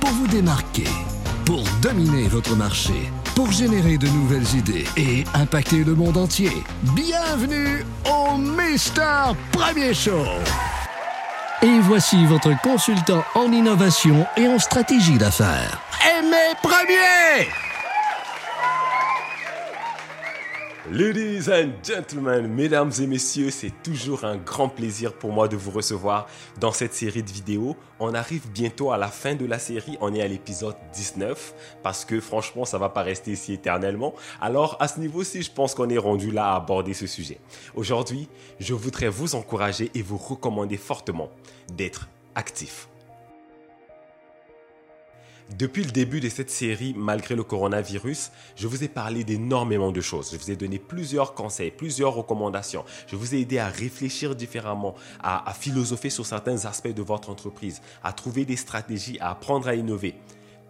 pour vous démarquer, pour dominer votre marché, pour générer de nouvelles idées et impacter le monde entier. Bienvenue au Mister Premier Show. Et voici votre consultant en innovation et en stratégie d'affaires. Aimé Premier! Ladies and gentlemen, mesdames et messieurs, c'est toujours un grand plaisir pour moi de vous recevoir dans cette série de vidéos. On arrive bientôt à la fin de la série, on est à l'épisode 19 parce que franchement, ça va pas rester ici éternellement. Alors à ce niveau-ci, je pense qu'on est rendu là à aborder ce sujet. Aujourd'hui, je voudrais vous encourager et vous recommander fortement d'être actif. Depuis le début de cette série, malgré le coronavirus, je vous ai parlé d'énormément de choses. Je vous ai donné plusieurs conseils, plusieurs recommandations. Je vous ai aidé à réfléchir différemment, à, philosopher sur certains aspects de votre entreprise, à trouver des stratégies, à apprendre à innover.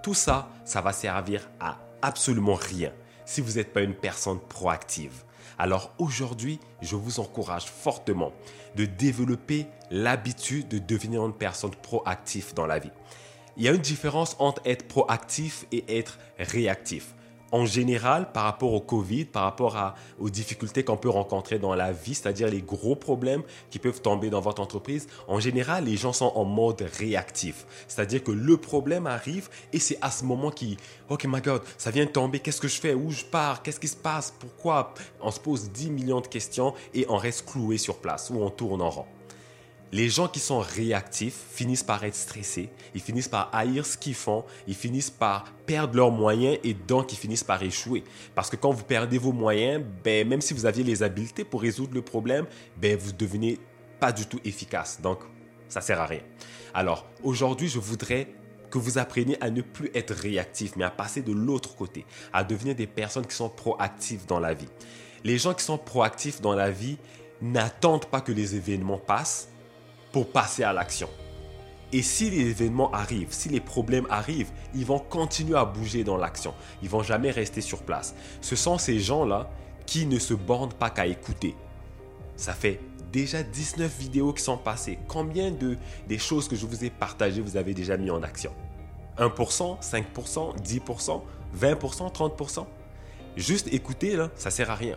Tout ça, ça va servir à absolument rien si vous n'êtes pas une personne proactive. Alors aujourd'hui, je vous encourage fortement de développer l'habitude de devenir une personne proactive dans la vie il y a une différence entre être proactif et être réactif. En général, par rapport au Covid, par rapport aux difficultés qu'on peut rencontrer dans la vie, c'est-à-dire les gros problèmes qui peuvent tomber dans votre entreprise, en général, les gens sont en mode réactif. C'est-à-dire que le problème arrive et c'est à ce moment qui, OK, my God, ça vient de tomber, qu'est-ce que je fais, où je pars, qu'est-ce qui se passe, pourquoi? On se pose 10 millions de questions et on reste cloué sur place ou on tourne en rond. Les gens qui sont réactifs finissent par être stressés, ils finissent par haïr ce qu'ils font, ils finissent par perdre leurs moyens et donc ils finissent par échouer. Parce que quand vous perdez vos moyens, ben, même si vous aviez les habiletés pour résoudre le problème, ben, vous devenez pas du tout efficace. Donc, ça sert à rien. Alors, aujourd'hui, je voudrais que vous appreniez à ne plus être réactif, mais à passer de l'autre côté, à devenir des personnes qui sont proactives dans la vie. Les gens qui sont proactifs dans la vie n'attendent pas que les événements passent, pour passer à l'action. Et si les événements arrivent, si les problèmes arrivent, ils vont continuer à bouger dans l'action. Ils vont jamais rester sur place. Ce sont ces gens-là qui ne se bornent pas qu'à écouter. Ça fait déjà 19 vidéos qui sont passées. Combien de des choses que je vous ai partagées vous avez déjà mis en action? 1%, 5%, 10%, 20%, 30% Juste écouter, là, ça sert à rien.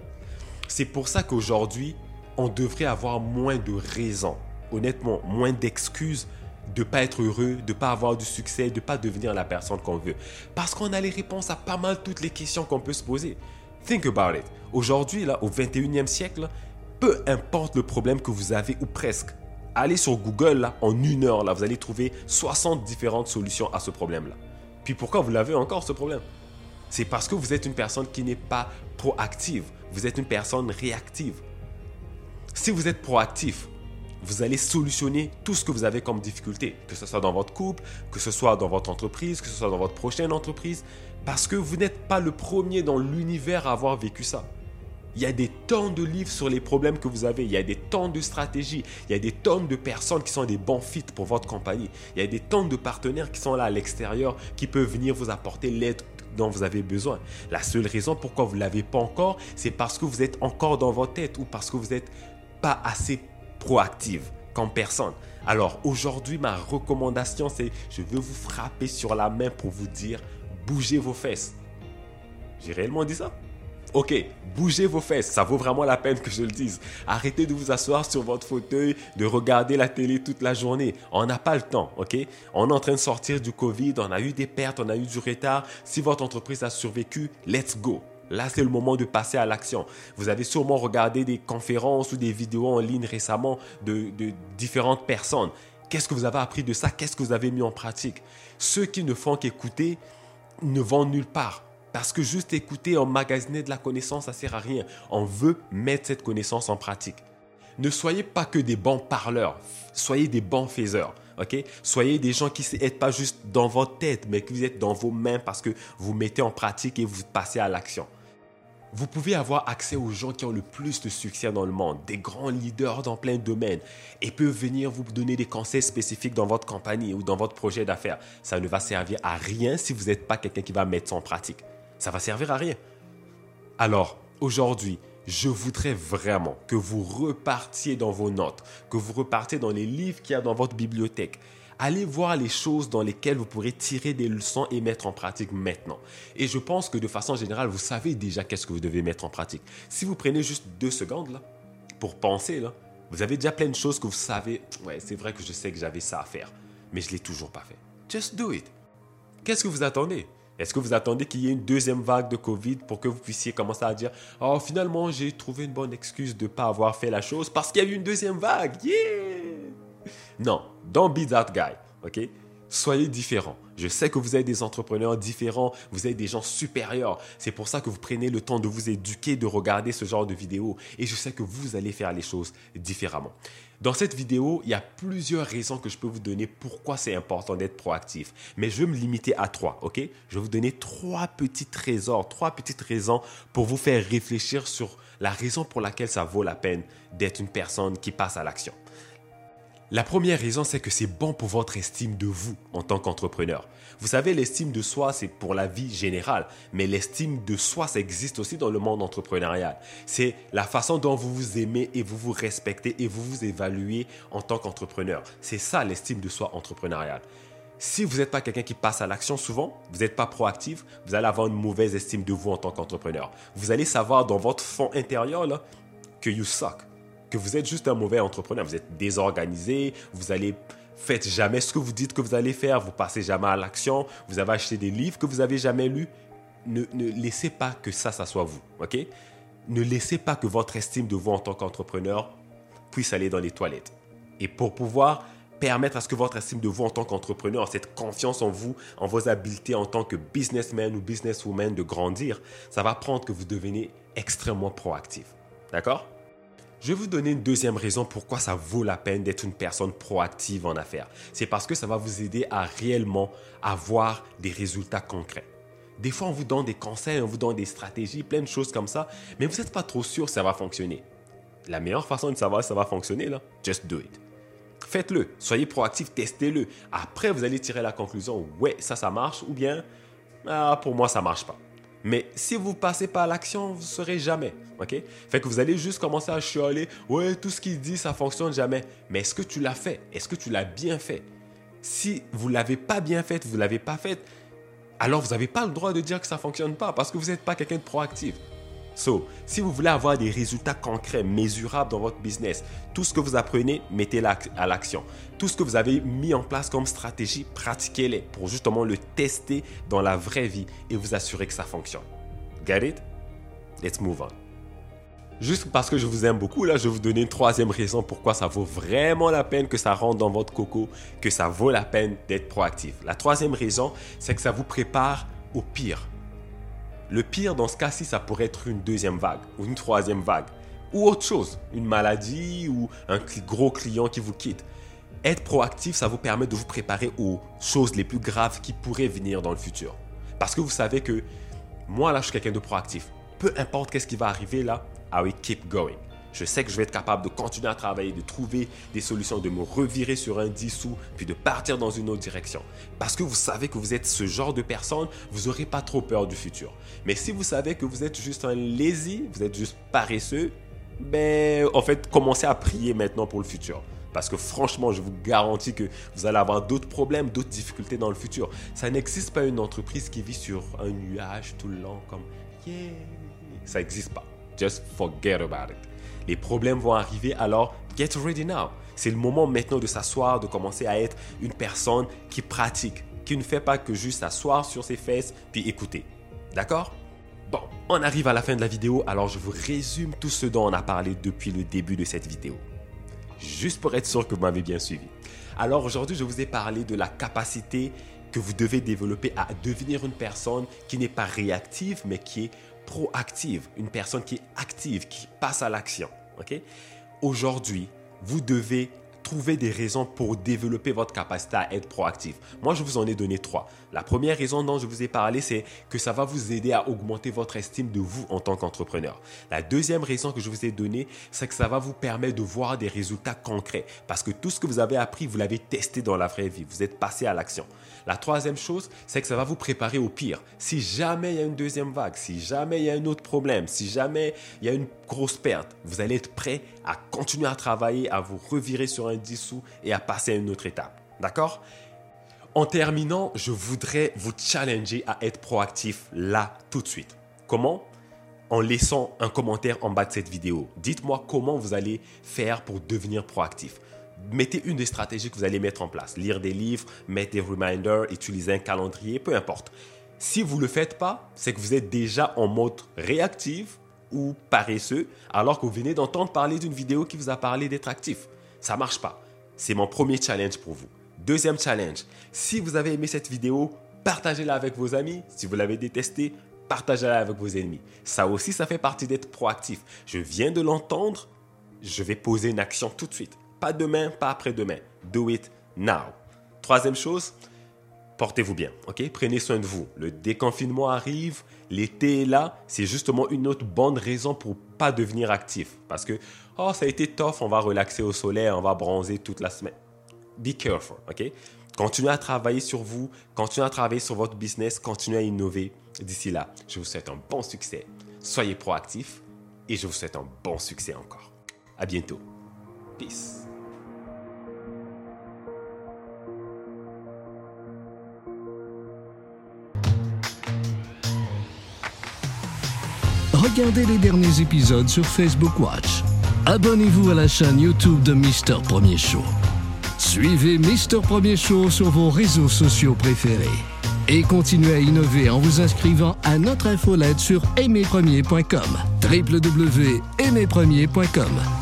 C'est pour ça qu'aujourd'hui, on devrait avoir moins de raisons honnêtement moins d'excuses de pas être heureux, de pas avoir du succès, de pas devenir la personne qu'on veut. Parce qu'on a les réponses à pas mal toutes les questions qu'on peut se poser. Think about it. Aujourd'hui, là, au 21e siècle, peu importe le problème que vous avez ou presque, allez sur Google, là, en une heure, là, vous allez trouver 60 différentes solutions à ce problème-là. Puis pourquoi vous l'avez encore, ce problème? C'est parce que vous êtes une personne qui n'est pas proactive. Vous êtes une personne réactive. Si vous êtes proactif, vous allez solutionner tout ce que vous avez comme difficulté, que ce soit dans votre couple, que ce soit dans votre entreprise, que ce soit dans votre prochaine entreprise, parce que vous n'êtes pas le premier dans l'univers à avoir vécu ça. Il y a des tonnes de livres sur les problèmes que vous avez, il y a des tonnes de stratégies, il y a des tonnes de personnes qui sont des bons fits pour votre compagnie, il y a des tonnes de partenaires qui sont là à l'extérieur qui peuvent venir vous apporter l'aide dont vous avez besoin. La seule raison pourquoi vous ne l'avez pas encore, c'est parce que vous êtes encore dans votre tête ou parce que vous n'êtes pas assez proactive comme personne. Alors aujourd'hui, ma recommandation, c'est je veux vous frapper sur la main pour vous dire, bougez vos fesses. J'ai réellement dit ça? Ok, bougez vos fesses, ça vaut vraiment la peine que je le dise. Arrêtez de vous asseoir sur votre fauteuil, de regarder la télé toute la journée. On n'a pas le temps, ok? On est en train de sortir du Covid, on a eu des pertes, on a eu du retard. Si votre entreprise a survécu, let's go. Là, c'est le moment de passer à l'action. Vous avez sûrement regardé des conférences ou des vidéos en ligne récemment de, différentes personnes. Qu'est-ce que vous avez appris de ça? Qu'est-ce que vous avez mis en pratique? Ceux qui ne font qu'écouter ne vont nulle part. Parce que juste écouter, emmagasiner de la connaissance, ça sert à rien. On veut mettre cette connaissance en pratique. Ne soyez pas que des bons parleurs, soyez des bons faiseurs. Soyez des gens qui n'êtes pas juste dans votre tête, mais que vous êtes dans vos mains parce que vous mettez en pratique et vous passez à l'action. Vous pouvez avoir accès aux gens qui ont le plus de succès dans le monde, des grands leaders dans plein de domaines, et peuvent venir vous donner des conseils spécifiques dans votre compagnie ou dans votre projet d'affaires. Ça ne va servir à rien si vous n'êtes pas quelqu'un qui va mettre ça en pratique. Ça va servir à rien. Alors, aujourd'hui, je voudrais vraiment que vous repartiez dans vos notes, que vous repartiez dans les livres qu'il y a dans votre bibliothèque, Allez voir les choses dans lesquelles vous pourrez tirer des leçons et mettre en pratique maintenant. Et je pense que de façon générale, vous savez déjà qu'est-ce que vous devez mettre en pratique. Si vous prenez juste deux secondes là, pour penser, là, vous avez déjà plein de choses que vous savez. Ouais, c'est vrai que je sais que j'avais ça à faire, mais je ne l'ai toujours pas fait. Just do it. Qu'est-ce que vous attendez? Est-ce que vous attendez qu'il y ait une deuxième vague de Covid pour que vous puissiez commencer à dire Oh, finalement, j'ai trouvé une bonne excuse de ne pas avoir fait la chose parce qu'il y a eu une deuxième vague Yeah Non, don't be that guy. OK? Soyez différents. Je sais que vous êtes des entrepreneurs différents, vous êtes des gens supérieurs. C'est pour ça que vous prenez le temps de vous éduquer, de regarder ce genre de vidéos. Et je sais que vous allez faire les choses différemment. Dans cette vidéo, il y a plusieurs raisons que je peux vous donner pourquoi c'est important d'être proactif. Mais je vais me limiter à trois, ok? Je vais vous donner trois petits trésors, trois petites raisons pour vous faire réfléchir sur la raison pour laquelle ça vaut la peine d'être une personne qui passe à l'action. La première raison, c'est que c'est bon pour votre estime de vous en tant qu'entrepreneur. Vous savez, l'estime de soi, c'est pour la vie générale, mais l'estime de soi, ça existe aussi dans le monde entrepreneurial. C'est la façon dont vous vous aimez et vous vous respectez et vous vous évaluez en tant qu'entrepreneur. C'est ça l'estime de soi entrepreneuriale. Si vous n'êtes pas quelqu'un qui passe à l'action souvent, vous n'êtes pas proactif, vous allez avoir une mauvaise estime de vous en tant qu'entrepreneur. Vous allez savoir dans votre fond intérieur que you suck que vous êtes juste un mauvais entrepreneur, vous êtes désorganisé, vous allez faites jamais ce que vous dites que vous allez faire, vous passez jamais à l'action, vous avez acheté des livres que vous avez jamais lus. Ne, laissez pas que ça, ça soit vous, ok? Ne laissez pas que votre estime de vous en tant qu'entrepreneur puisse aller dans les toilettes. Et pour pouvoir permettre à ce que votre estime de vous en tant qu'entrepreneur, cette confiance en vous, en vos habiletés en tant que businessman ou businesswoman de grandir, ça va prendre que vous devenez extrêmement proactif. D'accord? Je vais vous donner une deuxième raison pourquoi ça vaut la peine d'être une personne proactive en affaires. C'est parce que ça va vous aider à réellement avoir des résultats concrets. Des fois, on vous donne des conseils, on vous donne des stratégies, plein de choses comme ça, mais vous n'êtes pas trop sûr que ça va fonctionner. La meilleure façon de savoir si ça va fonctionner, là, just do it. Faites-le, soyez proactif, testez-le. Après, vous allez tirer la conclusion, ouais, ça, ça marche, ou bien, ah, pour moi, ça marche pas. Mais si vous passez pas à l'action, vous ne saurez jamais. Fait que vous allez juste commencer à chialer. Ouais, tout ce qu'il dit, ça fonctionne jamais. Mais est-ce que tu l'as fait? Est-ce que tu l'as bien fait? Si vous ne l'avez pas bien fait, vous ne l'avez pas fait, alors vous n'avez pas le droit de dire que ça ne fonctionne pas parce que vous n'êtes pas quelqu'un de proactif. So, si vous voulez avoir des résultats concrets, mesurables dans votre business, tout ce que vous apprenez, mettez-le à l'action. Tout ce que vous avez mis en place comme stratégie, pratiquez-les pour justement le tester dans la vraie vie et vous assurer que ça fonctionne. Get it? Let's move on. Juste parce que je vous aime beaucoup, là, je vais vous donner une troisième raison pourquoi ça vaut vraiment la peine que ça rentre dans votre coco, que ça vaut la peine d'être proactif. La troisième raison, c'est que ça vous prépare au pire. Le pire dans ce cas-ci, ça pourrait être une deuxième vague ou une troisième vague ou autre chose, une maladie ou un gros client qui vous quitte. Être proactif, ça vous permet de vous préparer aux choses les plus graves qui pourraient venir dans le futur. Parce que vous savez que moi, là, je suis quelqu'un de proactif. Peu importe qu'est-ce qui va arriver là, I will keep going. Je sais que je vais être capable de continuer à travailler, de trouver des solutions, de me revirer sur un dissous, puis de partir dans une autre direction. Parce que vous savez que vous êtes ce genre de personne, vous n'aurez pas trop peur du futur. Mais si vous savez que vous êtes juste un lazy, vous êtes juste paresseux, ben, en fait, commencez à prier maintenant pour le futur. Parce que franchement, je vous garantis que vous allez avoir d'autres problèmes, d'autres difficultés dans le futur. Ça n'existe pas une entreprise qui vit sur un nuage tout le long comme yeah. Ça n'existe pas. Just forget about it. Les problèmes vont arriver, alors get ready now. C'est le moment maintenant de s'asseoir, de commencer à être une personne qui pratique, qui ne fait pas que juste s'asseoir sur ses fesses puis écouter. D'accord? Bon, on arrive à la fin de la vidéo, alors je vous résume tout ce dont on a parlé depuis le début de cette vidéo. Juste pour être sûr que vous m'avez bien suivi. Alors aujourd'hui, je vous ai parlé de la capacité que vous devez développer à devenir une personne qui n'est pas réactive, mais qui est proactive, une personne qui est active, qui passe à l'action. Aujourd'hui, vous devez trouver des raisons pour développer votre capacité à être proactif. Moi, je vous en ai donné trois. La première raison dont je vous ai parlé, c'est que ça va vous aider à augmenter votre estime de vous en tant qu'entrepreneur. La deuxième raison que je vous ai donnée, c'est que ça va vous permettre de voir des résultats concrets parce que tout ce que vous avez appris, vous l'avez testé dans la vraie vie. Vous êtes passé à l'action. La troisième chose, c'est que ça va vous préparer au pire. Si jamais il y a une deuxième vague, si jamais il y a un autre problème, si jamais il y a une grosse perte, vous allez être prêt à continuer à travailler, à vous revirer sur un dissous et à passer à une autre étape. D'accord? En terminant, je voudrais vous challenger à être proactif là, tout de suite. Comment? En laissant un commentaire en bas de cette vidéo. Dites-moi comment vous allez faire pour devenir proactif. Mettez une des stratégies que vous allez mettre en place. Lire des livres, mettre des reminders, utiliser un calendrier, peu importe. Si vous ne le faites pas, c'est que vous êtes déjà en mode réactif ou paresseux alors que vous venez d'entendre parler d'une vidéo qui vous a parlé d'être actif. Ça marche pas. C'est mon premier challenge pour vous. Deuxième challenge, si vous avez aimé cette vidéo, partagez-la avec vos amis. Si vous l'avez détestée, partagez-la avec vos ennemis. Ça aussi, ça fait partie d'être proactif. Je viens de l'entendre, je vais poser une action tout de suite. Pas demain, pas après-demain. Do it now. Troisième chose, portez-vous bien, ok? Prenez soin de vous. Le déconfinement arrive, l'été est là, c'est justement une autre bonne raison pour pas devenir actif. Parce que, oh, ça a été tough, on va relaxer au soleil, on va bronzer toute la semaine. Be careful, ok? Continuez à travailler sur vous, continuez à travailler sur votre business, continuez à innover. D'ici là, je vous souhaite un bon succès. Soyez proactifs et je vous souhaite un bon succès encore. À bientôt. Peace. Regardez les derniers épisodes sur Facebook Watch. Abonnez-vous à la chaîne YouTube de Mister Premier Show. Suivez Mister Premier Show sur vos réseaux sociaux préférés. Et continuez à innover en vous inscrivant à notre infolette sur aimerpremier.com. www.aimerpremier.com